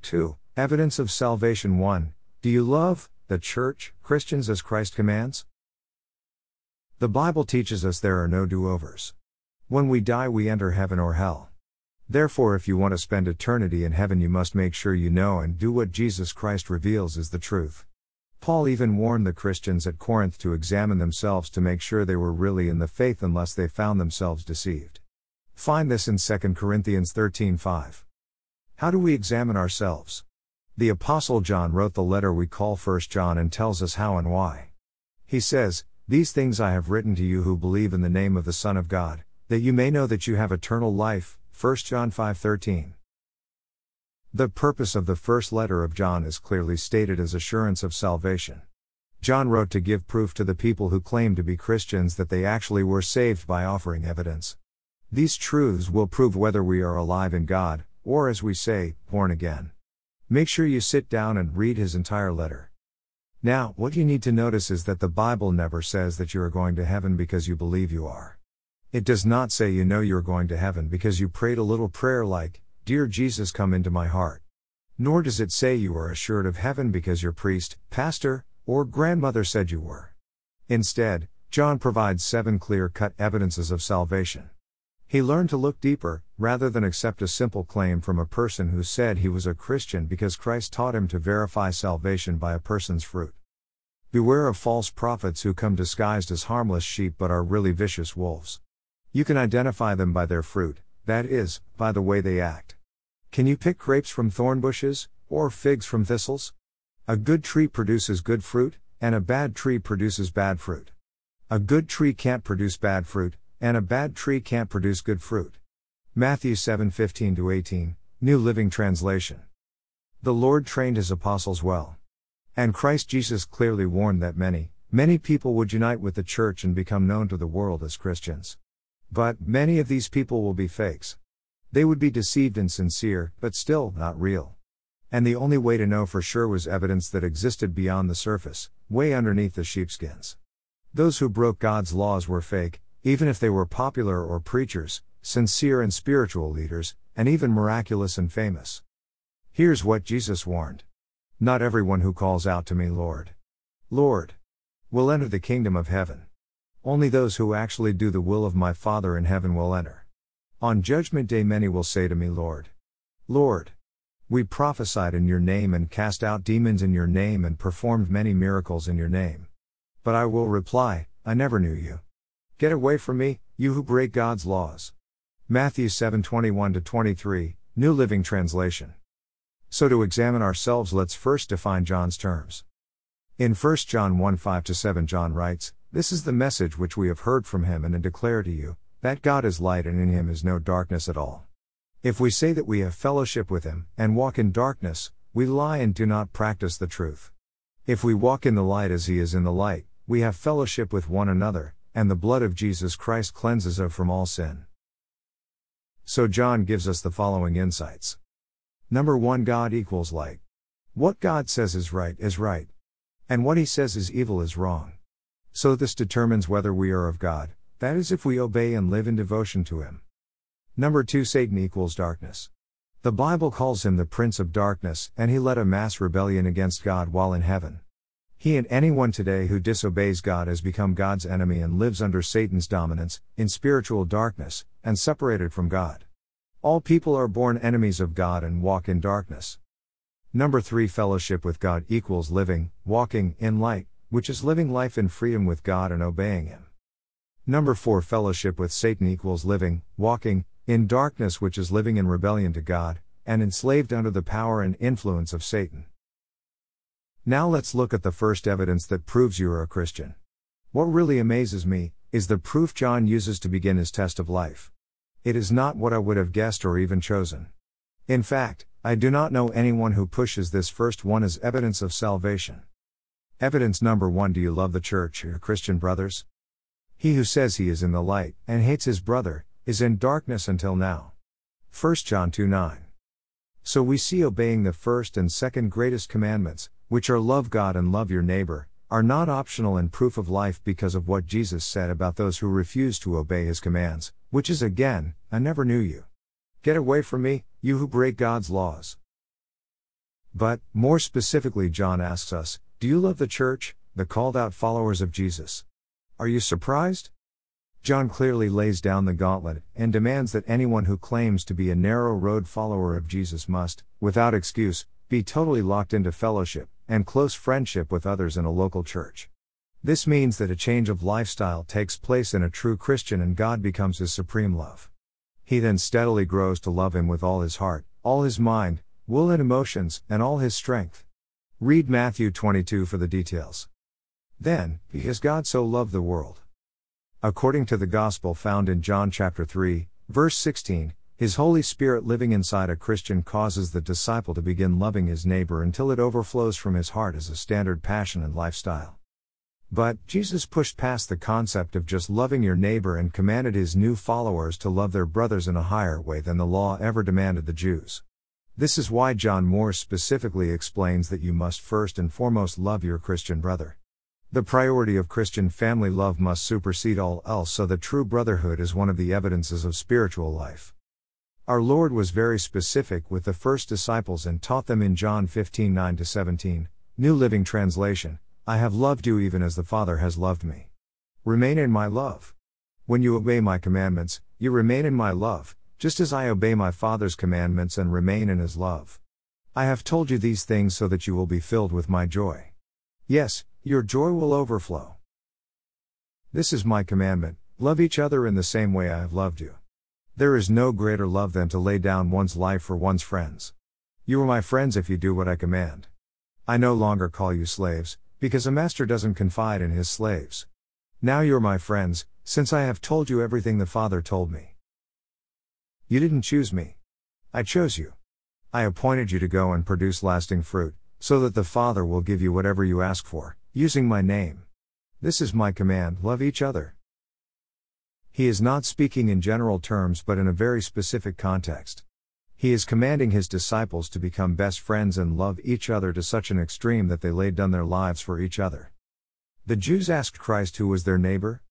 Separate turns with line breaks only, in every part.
Book 2, Evidence of Salvation 1. Do you love the church, Christians as Christ commands? The Bible teaches us there are no do overs. When we die, we enter heaven or hell. Therefore, if you want to spend eternity in heaven, you must make sure you know and do what Jesus Christ reveals is the truth. Paul even warned the Christians at Corinth to examine themselves to make sure they were really in the faith unless they found themselves deceived. Find this in 2 Corinthians 13:5. How do we examine ourselves? The apostle John wrote the letter we call 1 John and tells us how and why. He says, "These things I have written to you who believe in the name of the Son of God, that you may know that you have eternal life." 1 John 5:13. The purpose of the first letter of John is clearly stated as assurance of salvation. John wrote to give proof to the people who claim to be Christians that they actually were saved by offering evidence. These truths will prove whether we are alive in God, or as we say, born again. Make sure you sit down and read his entire letter. Now, what you need to notice is that the Bible never says that you are going to heaven because you believe you are. It does not say you know you're going to heaven because you prayed a little prayer like, Dear Jesus, come into my heart. Nor does it say you are assured of heaven because your priest, pastor, or grandmother said you were. Instead, John provides seven clear cut evidences of salvation. He learned to look deeper, rather than accept a simple claim from a person who said he was a Christian because Christ taught him to verify salvation by a person's fruit. Beware of false prophets who come disguised as harmless sheep but are really vicious wolves. You can identify them by their fruit, that is, by the way they act. Can you pick grapes from thorn bushes, or figs from thistles? A good tree produces good fruit, and a bad tree produces bad fruit. A good tree can't produce bad fruit, and a bad tree can't produce good fruit. Matthew 7:15 18, New Living Translation. The Lord trained his apostles well. And Christ Jesus clearly warned that many, many people would unite with the church and become known to the world as Christians. But many of these people will be fakes. They would be deceived and sincere, but still not real. And the only way to know for sure was evidence that existed beyond the surface, way underneath the sheepskins. Those who broke God's laws were fake, even if they were popular or preachers, sincere and spiritual leaders, and even miraculous and famous. Here's what Jesus warned Not everyone who calls out to me, Lord, Lord, will enter the kingdom of heaven. Only those who actually do the will of my Father in heaven will enter. On Judgment Day, many will say to me, Lord, Lord, we prophesied in your name and cast out demons in your name and performed many miracles in your name. But I will reply, I never knew you. Get away from me, you who break God's laws. Matthew 7:21 23, New Living Translation. So to examine ourselves, let's first define John's terms. In 1 John 1 5 7, John writes, This is the message which we have heard from him and declare to you that God is light and in him is no darkness at all. If we say that we have fellowship with him, and walk in darkness, we lie and do not practice the truth. If we walk in the light as he is in the light, we have fellowship with one another, and the blood of Jesus Christ cleanses us from all sin. So John gives us the following insights. Number 1 God equals light. What God says is right is right. And what he says is evil is wrong. So this determines whether we are of God, that is, if we obey and live in devotion to Him. Number 2 Satan equals darkness. The Bible calls him the Prince of Darkness, and he led a mass rebellion against God while in heaven. He and anyone today who disobeys God has become God's enemy and lives under Satan's dominance, in spiritual darkness, and separated from God. All people are born enemies of God and walk in darkness. Number 3 Fellowship with God equals living, walking, in light, which is living life in freedom with God and obeying Him. Number 4 Fellowship with Satan equals living, walking, in darkness, which is living in rebellion to God, and enslaved under the power and influence of Satan. Now let's look at the first evidence that proves you are a Christian. What really amazes me is the proof John uses to begin his test of life. It is not what I would have guessed or even chosen. In fact, I do not know anyone who pushes this first one as evidence of salvation. Evidence number one Do you love the church, your Christian brothers? He who says he is in the light, and hates his brother, is in darkness until now. 1 John 2 9. So we see obeying the first and second greatest commandments, which are love God and love your neighbor, are not optional and proof of life because of what Jesus said about those who refuse to obey his commands, which is again, I never knew you. Get away from me, you who break God's laws. But, more specifically, John asks us Do you love the church, the called out followers of Jesus? Are you surprised? John clearly lays down the gauntlet and demands that anyone who claims to be a narrow road follower of Jesus must, without excuse, be totally locked into fellowship and close friendship with others in a local church. This means that a change of lifestyle takes place in a true Christian and God becomes his supreme love. He then steadily grows to love him with all his heart, all his mind, will, and emotions, and all his strength. Read Matthew 22 for the details. Then, because God so loved the world. According to the Gospel found in John chapter 3, verse 16, his Holy Spirit living inside a Christian causes the disciple to begin loving his neighbor until it overflows from his heart as a standard passion and lifestyle. But, Jesus pushed past the concept of just loving your neighbor and commanded his new followers to love their brothers in a higher way than the law ever demanded the Jews. This is why John more specifically explains that you must first and foremost love your Christian brother. The priority of Christian family love must supersede all else so that true brotherhood is one of the evidences of spiritual life. Our Lord was very specific with the first disciples and taught them in John 15 9 17, New Living Translation I have loved you even as the Father has loved me. Remain in my love. When you obey my commandments, you remain in my love, just as I obey my Father's commandments and remain in his love. I have told you these things so that you will be filled with my joy. Yes, your joy will overflow. This is my commandment love each other in the same way I have loved you. There is no greater love than to lay down one's life for one's friends. You are my friends if you do what I command. I no longer call you slaves, because a master doesn't confide in his slaves. Now you're my friends, since I have told you everything the Father told me. You didn't choose me. I chose you. I appointed you to go and produce lasting fruit, so that the Father will give you whatever you ask for, using my name. This is my command love each other. He is not speaking in general terms but in a very specific context. He is commanding his disciples to become best friends and love each other to such an extreme that they laid down their lives for each other. The Jews asked Christ who was their neighbor?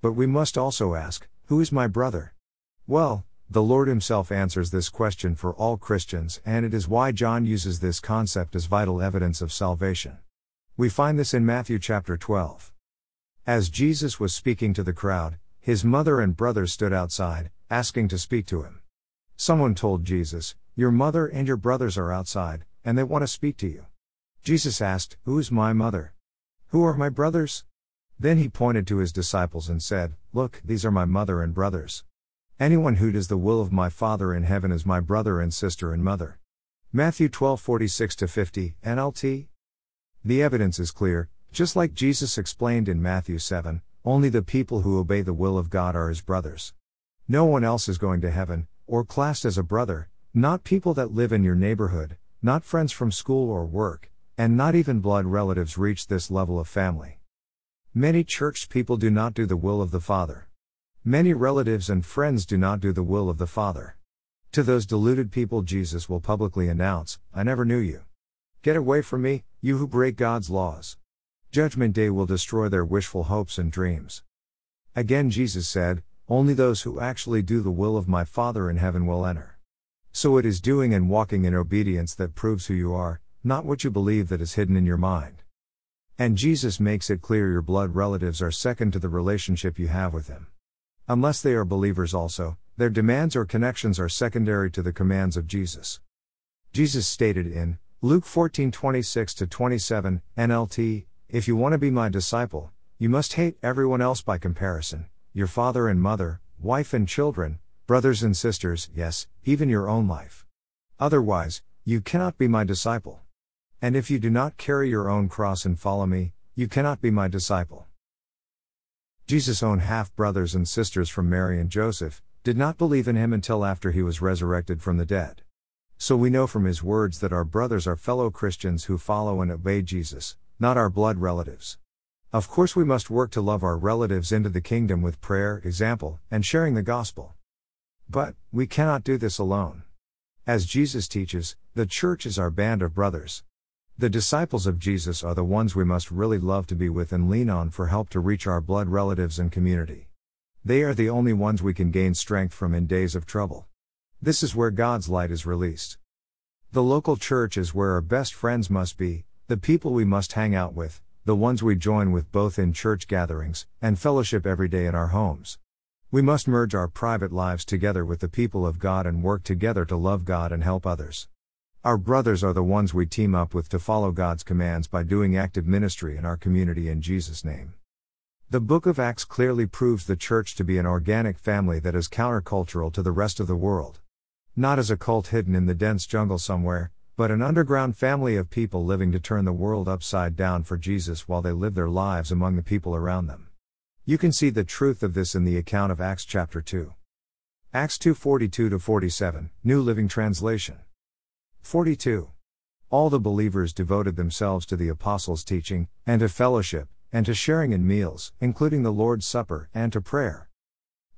But we must also ask, who is my brother? Well, the Lord Himself answers this question for all Christians, and it is why John uses this concept as vital evidence of salvation. We find this in Matthew chapter 12. As Jesus was speaking to the crowd, his mother and brothers stood outside, asking to speak to him. Someone told Jesus, Your mother and your brothers are outside, and they want to speak to you. Jesus asked, Who is my mother? Who are my brothers? Then he pointed to his disciples and said, Look, these are my mother and brothers. Anyone who does the will of my Father in heaven is my brother and sister and mother. Matthew 12:46 50 NLT. The evidence is clear, just like Jesus explained in Matthew 7, only the people who obey the will of God are his brothers. No one else is going to heaven, or classed as a brother, not people that live in your neighborhood, not friends from school or work, and not even blood relatives reach this level of family. Many church people do not do the will of the Father. Many relatives and friends do not do the will of the Father. To those deluded people, Jesus will publicly announce, I never knew you. Get away from me, you who break God's laws. Judgment Day will destroy their wishful hopes and dreams. Again, Jesus said, Only those who actually do the will of my Father in heaven will enter. So it is doing and walking in obedience that proves who you are, not what you believe that is hidden in your mind. And Jesus makes it clear your blood relatives are second to the relationship you have with Him. Unless they are believers also, their demands or connections are secondary to the commands of Jesus. Jesus stated in Luke 14:26 27 NLT, if you want to be my disciple, you must hate everyone else by comparison your father and mother, wife and children, brothers and sisters, yes, even your own life. Otherwise, you cannot be my disciple. And if you do not carry your own cross and follow me, you cannot be my disciple. Jesus' own half brothers and sisters from Mary and Joseph did not believe in him until after he was resurrected from the dead. So we know from his words that our brothers are fellow Christians who follow and obey Jesus, not our blood relatives. Of course, we must work to love our relatives into the kingdom with prayer, example, and sharing the gospel. But, we cannot do this alone. As Jesus teaches, the church is our band of brothers. The disciples of Jesus are the ones we must really love to be with and lean on for help to reach our blood relatives and community. They are the only ones we can gain strength from in days of trouble. This is where God's light is released. The local church is where our best friends must be, the people we must hang out with, the ones we join with both in church gatherings and fellowship every day in our homes. We must merge our private lives together with the people of God and work together to love God and help others. Our brothers are the ones we team up with to follow God's commands by doing active ministry in our community in Jesus' name. The book of Acts clearly proves the church to be an organic family that is countercultural to the rest of the world. Not as a cult hidden in the dense jungle somewhere, but an underground family of people living to turn the world upside down for Jesus while they live their lives among the people around them. You can see the truth of this in the account of Acts chapter 2. Acts 2:42 47, New Living Translation. 42. All the believers devoted themselves to the apostles' teaching and to fellowship and to sharing in meals, including the Lord's Supper, and to prayer.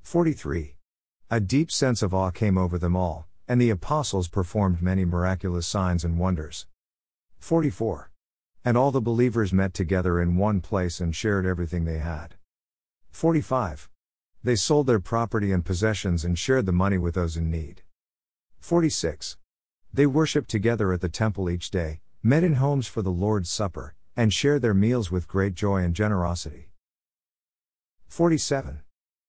43. A deep sense of awe came over them all, and the apostles performed many miraculous signs and wonders. 44. And all the believers met together in one place and shared everything they had. 45. They sold their property and possessions and shared the money with those in need. 46. They worshiped together at the temple each day, met in homes for the Lord's Supper, and shared their meals with great joy and generosity. 47.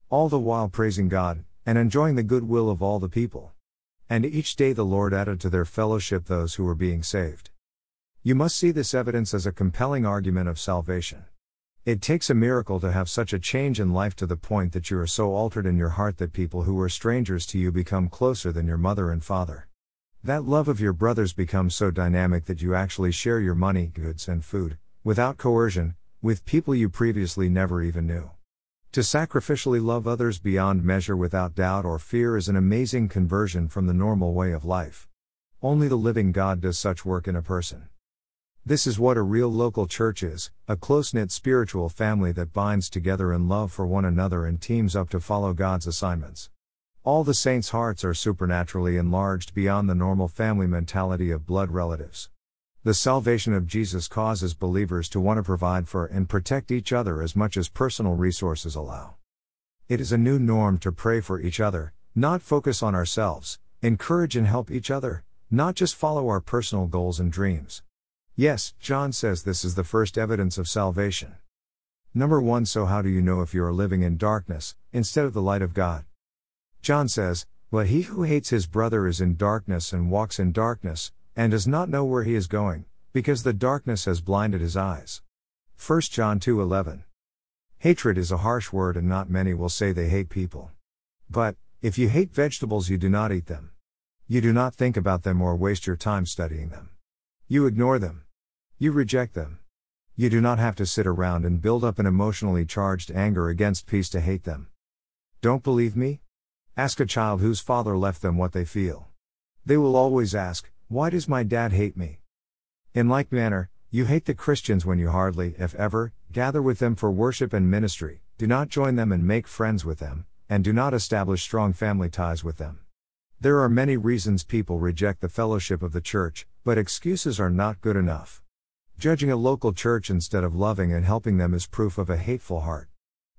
All the while praising God, and enjoying the goodwill of all the people. And each day the Lord added to their fellowship those who were being saved. You must see this evidence as a compelling argument of salvation. It takes a miracle to have such a change in life to the point that you are so altered in your heart that people who were strangers to you become closer than your mother and father. That love of your brothers becomes so dynamic that you actually share your money, goods, and food, without coercion, with people you previously never even knew. To sacrificially love others beyond measure without doubt or fear is an amazing conversion from the normal way of life. Only the living God does such work in a person. This is what a real local church is a close knit spiritual family that binds together in love for one another and teams up to follow God's assignments. All the saints' hearts are supernaturally enlarged beyond the normal family mentality of blood relatives. The salvation of Jesus causes believers to want to provide for and protect each other as much as personal resources allow. It is a new norm to pray for each other, not focus on ourselves, encourage and help each other, not just follow our personal goals and dreams. Yes, John says this is the first evidence of salvation. Number 1 So, how do you know if you are living in darkness, instead of the light of God? John says, But he who hates his brother is in darkness and walks in darkness, and does not know where he is going, because the darkness has blinded his eyes. 1 John 2:11. Hatred is a harsh word and not many will say they hate people. But, if you hate vegetables, you do not eat them. You do not think about them or waste your time studying them. You ignore them. You reject them. You do not have to sit around and build up an emotionally charged anger against peace to hate them. Don't believe me? Ask a child whose father left them what they feel. They will always ask, Why does my dad hate me? In like manner, you hate the Christians when you hardly, if ever, gather with them for worship and ministry, do not join them and make friends with them, and do not establish strong family ties with them. There are many reasons people reject the fellowship of the church, but excuses are not good enough. Judging a local church instead of loving and helping them is proof of a hateful heart.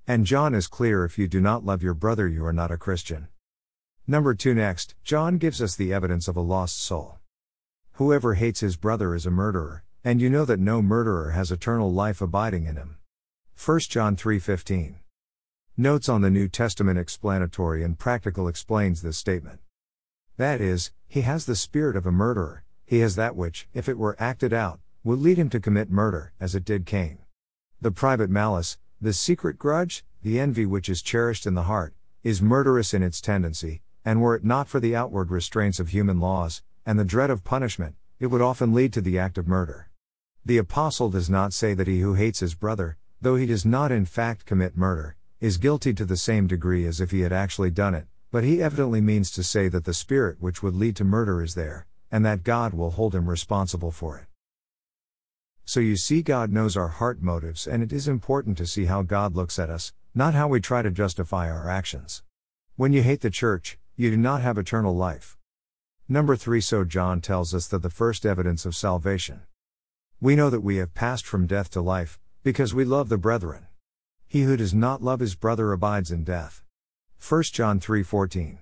And John is clear if you do not love your brother, you are not a Christian. Number 2 Next, John gives us the evidence of a lost soul. Whoever hates his brother is a murderer, and you know that no murderer has eternal life abiding in him. 1 John 3:15. Notes on the New Testament explanatory and practical explains this statement. That is, he has the spirit of a murderer, he has that which, if it were acted out, will lead him to commit murder, as it did Cain. The private malice, the secret grudge, the envy which is cherished in the heart, is murderous in its tendency, and were it not for the outward restraints of human laws, and the dread of punishment, it would often lead to the act of murder. The Apostle does not say that he who hates his brother, though he does not in fact commit murder, is guilty to the same degree as if he had actually done it, but he evidently means to say that the spirit which would lead to murder is there, and that God will hold him responsible for it. So you see, God knows our heart motives, and it is important to see how God looks at us, not how we try to justify our actions. When you hate the church, you do not have eternal life. Number 3 So John tells us that the first evidence of salvation. We know that we have passed from death to life, because we love the brethren. He who does not love his brother abides in death. 1 John 3:14.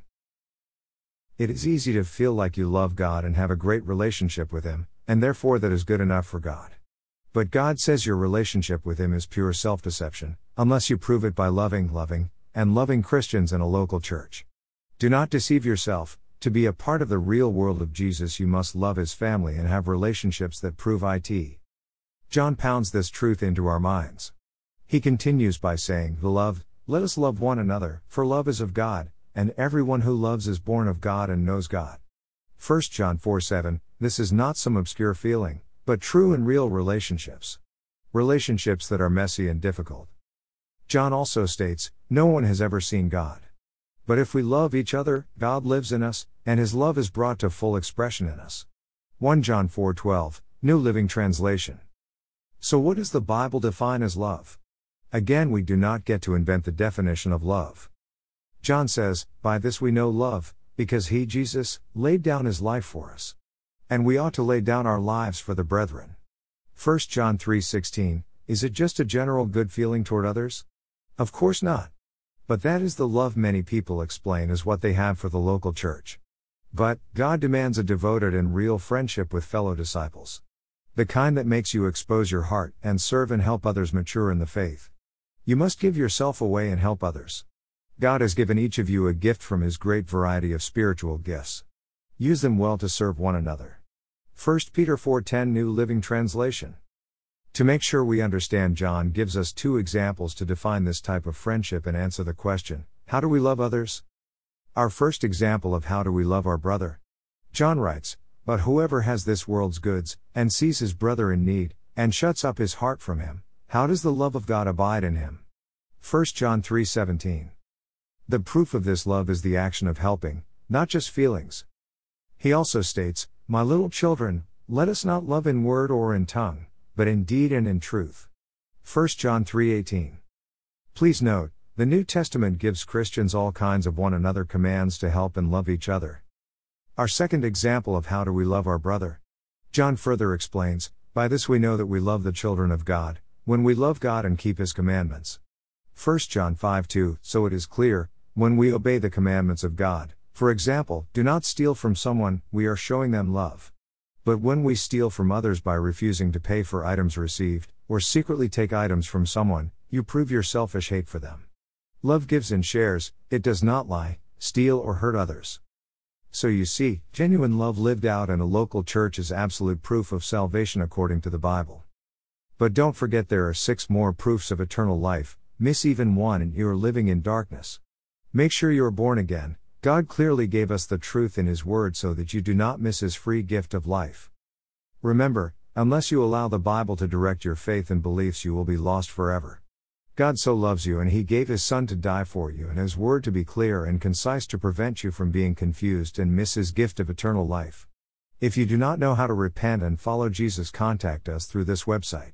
It is easy to feel like you love God and have a great relationship with Him, and therefore that is good enough for God. But God says your relationship with Him is pure self deception, unless you prove it by loving, loving, and loving Christians in a local church. Do not deceive yourself, to be a part of the real world of Jesus, you must love His family and have relationships that prove it. John pounds this truth into our minds. He continues by saying, Beloved, let us love one another, for love is of God, and everyone who loves is born of God and knows God. 1 John 4 7 This is not some obscure feeling, but true and real relationships. Relationships that are messy and difficult. John also states, No one has ever seen God. But if we love each other, God lives in us, and his love is brought to full expression in us. 1 John 4:12, New Living Translation. So, what does the Bible define as love? Again, we do not get to invent the definition of love. John says, By this we know love, because he, Jesus, laid down his life for us. And we ought to lay down our lives for the brethren. 1 John 3:16 Is it just a general good feeling toward others? Of course not. But that is the love many people explain as what they have for the local church. But God demands a devoted and real friendship with fellow disciples. The kind that makes you expose your heart and serve and help others mature in the faith. You must give yourself away and help others. God has given each of you a gift from His great variety of spiritual gifts. Use them well to serve one another. 1 Peter 4:10 New Living Translation. To make sure we understand John gives us two examples to define this type of friendship and answer the question, how do we love others? Our first example of how do we love our brother? John writes, but whoever has this world's goods, and sees his brother in need, and shuts up his heart from him, how does the love of God abide in him? 1 John 3:17. The proof of this love is the action of helping, not just feelings. He also states, My little children, let us not love in word or in tongue, but in deed and in truth. 1 John 3:18. Please note, the New Testament gives Christians all kinds of one another commands to help and love each other. Our second example of how do we love our brother? John further explains, By this we know that we love the children of God, when we love God and keep his commandments. 1 John 5 2 So it is clear, when we obey the commandments of God, for example, do not steal from someone, we are showing them love. But when we steal from others by refusing to pay for items received, or secretly take items from someone, you prove your selfish hate for them. Love gives and shares, it does not lie, steal, or hurt others. So you see, genuine love lived out in a local church is absolute proof of salvation according to the Bible. But don't forget there are six more proofs of eternal life, miss even one and you are living in darkness. Make sure you are born again, God clearly gave us the truth in His Word so that you do not miss His free gift of life. Remember, unless you allow the Bible to direct your faith and beliefs, you will be lost forever. God so loves you and he gave his son to die for you and his word to be clear and concise to prevent you from being confused and miss his gift of eternal life. If you do not know how to repent and follow Jesus, contact us through this website.